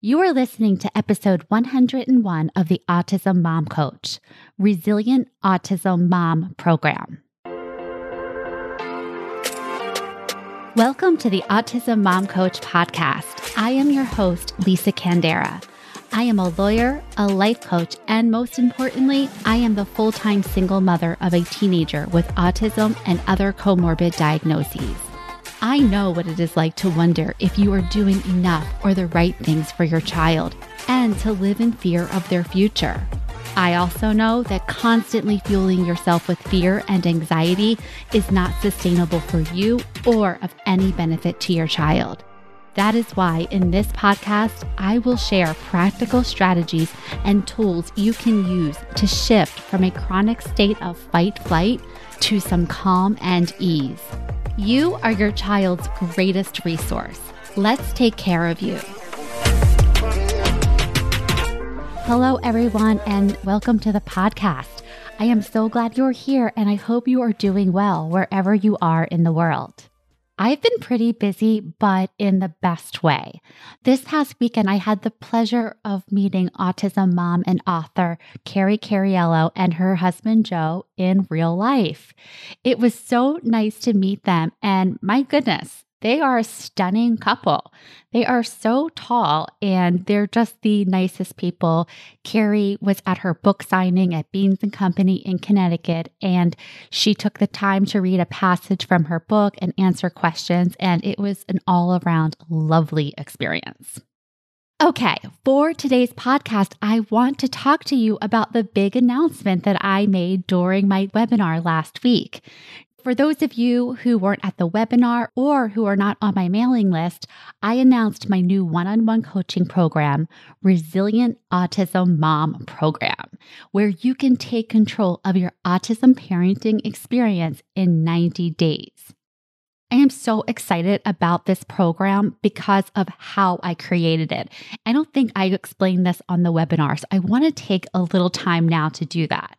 You are listening to episode 101 of the Autism Mom Coach, Resilient Autism Mom Program. Welcome to the Autism Mom Coach podcast. I am your host, Lisa Candera. I am a lawyer, a life coach, and most importantly, I am the full time single mother of a teenager with autism and other comorbid diagnoses. I know what it is like to wonder if you are doing enough or the right things for your child and to live in fear of their future. I also know that constantly fueling yourself with fear and anxiety is not sustainable for you or of any benefit to your child. That is why in this podcast, I will share practical strategies and tools you can use to shift from a chronic state of fight flight to some calm and ease. You are your child's greatest resource. Let's take care of you. Hello, everyone, and welcome to the podcast. I am so glad you're here, and I hope you are doing well wherever you are in the world. I've been pretty busy, but in the best way. This past weekend, I had the pleasure of meeting autism mom and author Carrie Cariello and her husband Joe in real life. It was so nice to meet them, and my goodness, they are a stunning couple. They are so tall and they're just the nicest people. Carrie was at her book signing at Beans and Company in Connecticut and she took the time to read a passage from her book and answer questions and it was an all around lovely experience. Okay, for today's podcast, I want to talk to you about the big announcement that I made during my webinar last week. For those of you who weren't at the webinar or who are not on my mailing list, I announced my new one on one coaching program, Resilient Autism Mom Program, where you can take control of your autism parenting experience in 90 days. I am so excited about this program because of how I created it. I don't think I explained this on the webinar, so I want to take a little time now to do that.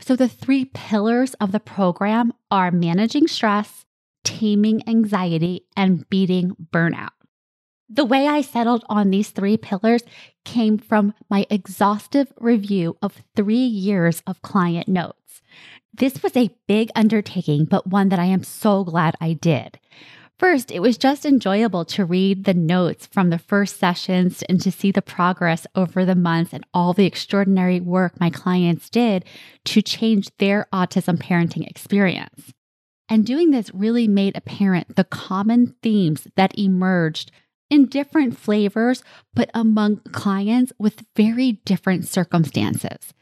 So, the three pillars of the program are managing stress, taming anxiety, and beating burnout. The way I settled on these three pillars came from my exhaustive review of three years of client notes. This was a big undertaking, but one that I am so glad I did. First, it was just enjoyable to read the notes from the first sessions and to see the progress over the months and all the extraordinary work my clients did to change their autism parenting experience. And doing this really made apparent the common themes that emerged in different flavors, but among clients with very different circumstances.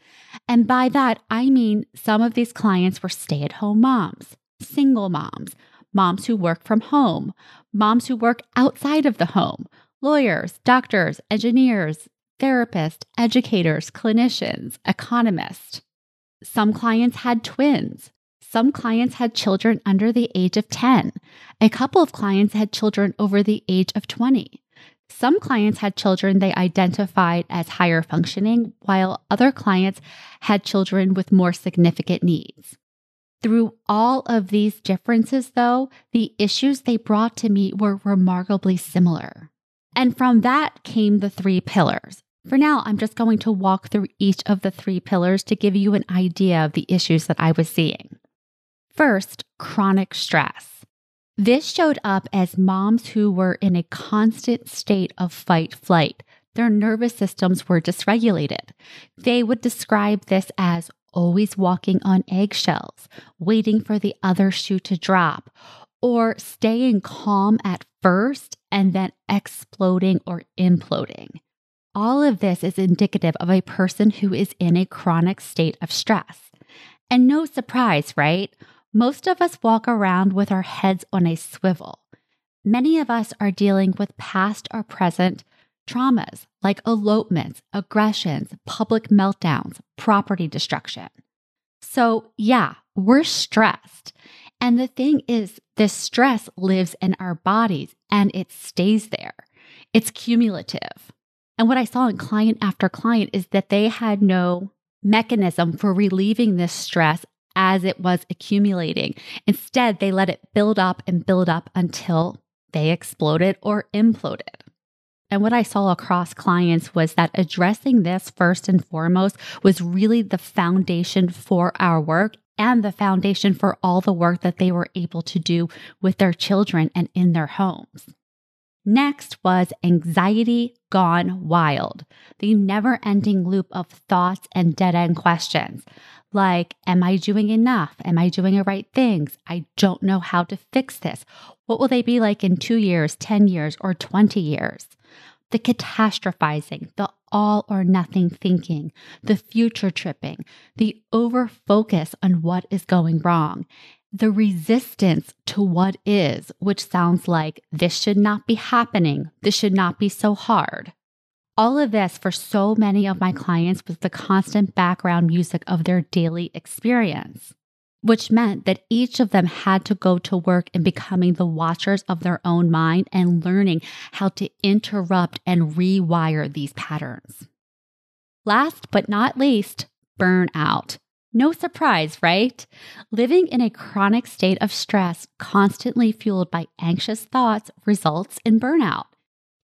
And by that, I mean some of these clients were stay at home moms, single moms, moms who work from home, moms who work outside of the home, lawyers, doctors, engineers, therapists, educators, clinicians, economists. Some clients had twins. Some clients had children under the age of 10. A couple of clients had children over the age of 20. Some clients had children they identified as higher functioning, while other clients had children with more significant needs. Through all of these differences, though, the issues they brought to me were remarkably similar. And from that came the three pillars. For now, I'm just going to walk through each of the three pillars to give you an idea of the issues that I was seeing. First, chronic stress. This showed up as moms who were in a constant state of fight flight. Their nervous systems were dysregulated. They would describe this as always walking on eggshells, waiting for the other shoe to drop, or staying calm at first and then exploding or imploding. All of this is indicative of a person who is in a chronic state of stress. And no surprise, right? Most of us walk around with our heads on a swivel. Many of us are dealing with past or present traumas like elopements, aggressions, public meltdowns, property destruction. So, yeah, we're stressed. And the thing is, this stress lives in our bodies and it stays there. It's cumulative. And what I saw in client after client is that they had no mechanism for relieving this stress as it was accumulating. Instead, they let it build up and build up until they exploded or imploded. and what I saw across clients was that addressing this first and foremost was really the foundation for our work and the foundation for all the work that they were able to do with their children and in their homes. Next was anxiety gone wild, the never ending loop of thoughts and dead end questions like, Am I doing enough? Am I doing the right things? I don't know how to fix this. What will they be like in two years, 10 years, or 20 years? The catastrophizing, the all or nothing thinking, the future tripping, the over focus on what is going wrong, the resistance to what is, which sounds like this should not be happening, this should not be so hard. All of this for so many of my clients was the constant background music of their daily experience, which meant that each of them had to go to work in becoming the watchers of their own mind and learning how to interrupt and rewire these patterns. Last but not least, burnout. No surprise, right? Living in a chronic state of stress, constantly fueled by anxious thoughts, results in burnout.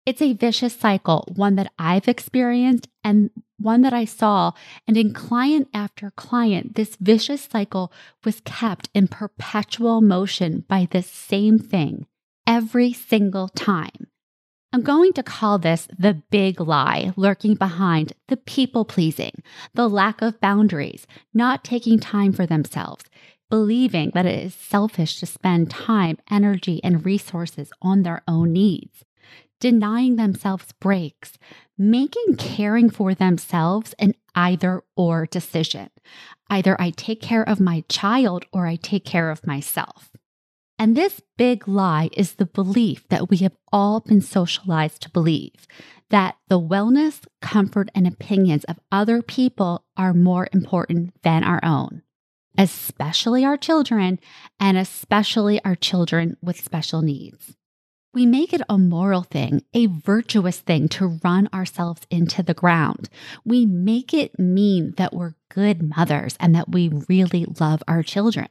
It's a vicious cycle, one that I've experienced and one that I saw. And in client after client, this vicious cycle was kept in perpetual motion by this same thing every single time. I'm going to call this the big lie lurking behind the people pleasing, the lack of boundaries, not taking time for themselves, believing that it is selfish to spend time, energy, and resources on their own needs, denying themselves breaks, making caring for themselves an either or decision. Either I take care of my child or I take care of myself. And this big lie is the belief that we have all been socialized to believe that the wellness, comfort, and opinions of other people are more important than our own, especially our children, and especially our children with special needs. We make it a moral thing, a virtuous thing to run ourselves into the ground. We make it mean that we're good mothers and that we really love our children.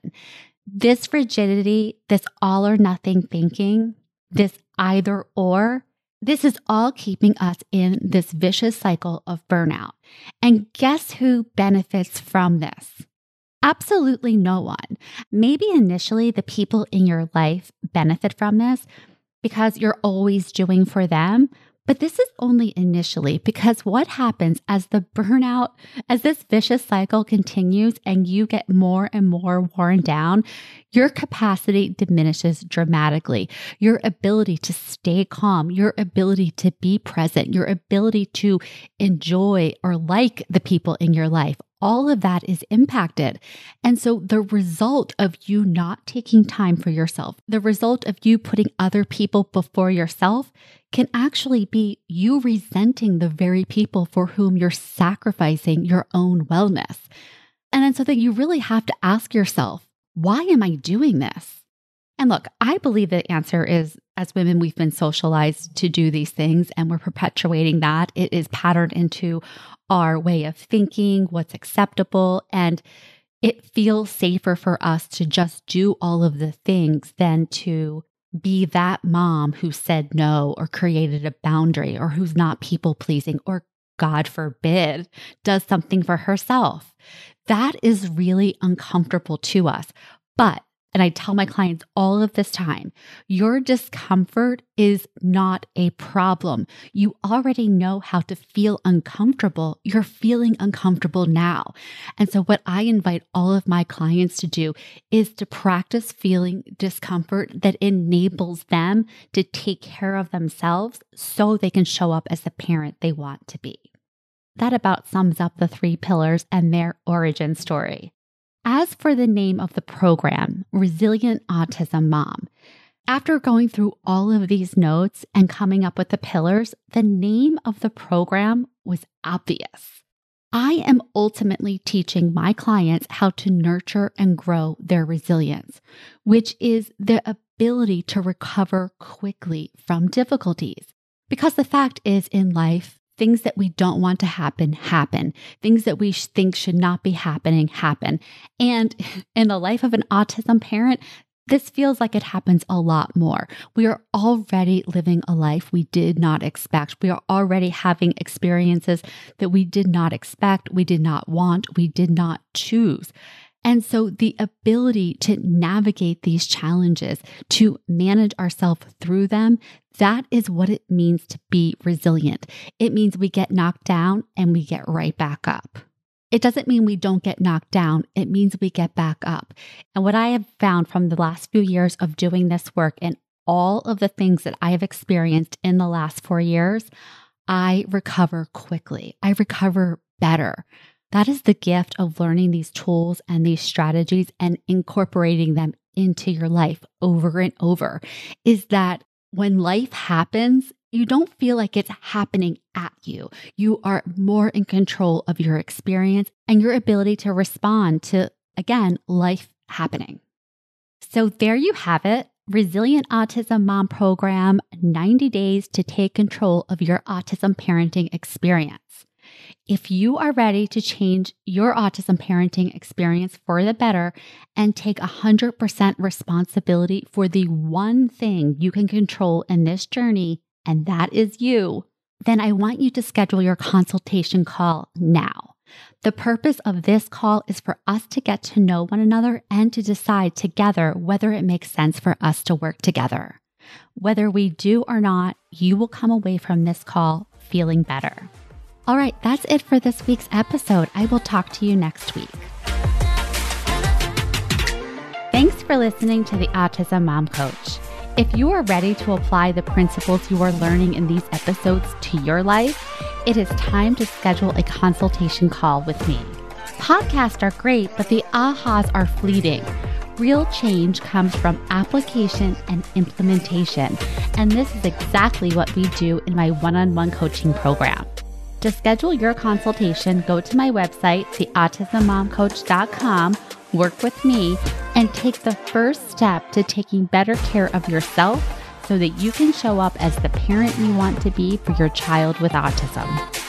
This rigidity, this all or nothing thinking, this either or, this is all keeping us in this vicious cycle of burnout. And guess who benefits from this? Absolutely no one. Maybe initially the people in your life benefit from this because you're always doing for them, but this is only initially because what happens as the burnout, as this vicious cycle continues and you get more and more worn down, your capacity diminishes dramatically. Your ability to stay calm, your ability to be present, your ability to enjoy or like the people in your life all of that is impacted. And so the result of you not taking time for yourself, the result of you putting other people before yourself can actually be you resenting the very people for whom you're sacrificing your own wellness. And then so that you really have to ask yourself, why am I doing this? And look, I believe the answer is as women, we've been socialized to do these things and we're perpetuating that. It is patterned into our way of thinking, what's acceptable. And it feels safer for us to just do all of the things than to be that mom who said no or created a boundary or who's not people pleasing or God forbid, does something for herself. That is really uncomfortable to us. But and I tell my clients all of this time your discomfort is not a problem. You already know how to feel uncomfortable. You're feeling uncomfortable now. And so, what I invite all of my clients to do is to practice feeling discomfort that enables them to take care of themselves so they can show up as the parent they want to be. That about sums up the three pillars and their origin story. As for the name of the program, Resilient Autism Mom, after going through all of these notes and coming up with the pillars, the name of the program was obvious. I am ultimately teaching my clients how to nurture and grow their resilience, which is the ability to recover quickly from difficulties. Because the fact is, in life, things that we don't want to happen happen. Things that we think should not be happening happen. And in the life of an autism parent, this feels like it happens a lot more. We are already living a life we did not expect. We are already having experiences that we did not expect, we did not want, we did not choose. And so the ability to navigate these challenges, to manage ourselves through them, that is what it means to be resilient. It means we get knocked down and we get right back up. It doesn't mean we don't get knocked down. It means we get back up. And what I have found from the last few years of doing this work and all of the things that I have experienced in the last four years, I recover quickly. I recover better. That is the gift of learning these tools and these strategies and incorporating them into your life over and over is that when life happens, you don't feel like it's happening at you. You are more in control of your experience and your ability to respond to, again, life happening. So there you have it. Resilient Autism Mom Program 90 Days to Take Control of Your Autism Parenting Experience. If you are ready to change your autism parenting experience for the better and take 100% responsibility for the one thing you can control in this journey, and that is you, then I want you to schedule your consultation call now. The purpose of this call is for us to get to know one another and to decide together whether it makes sense for us to work together. Whether we do or not, you will come away from this call feeling better. All right, that's it for this week's episode. I will talk to you next week. Thanks for listening to the Autism Mom Coach. If you are ready to apply the principles you are learning in these episodes to your life, it is time to schedule a consultation call with me. Podcasts are great, but the ahas are fleeting. Real change comes from application and implementation, and this is exactly what we do in my one on one coaching program. To schedule your consultation, go to my website, theautismmomcoach.com, work with me, and take the first step to taking better care of yourself so that you can show up as the parent you want to be for your child with autism.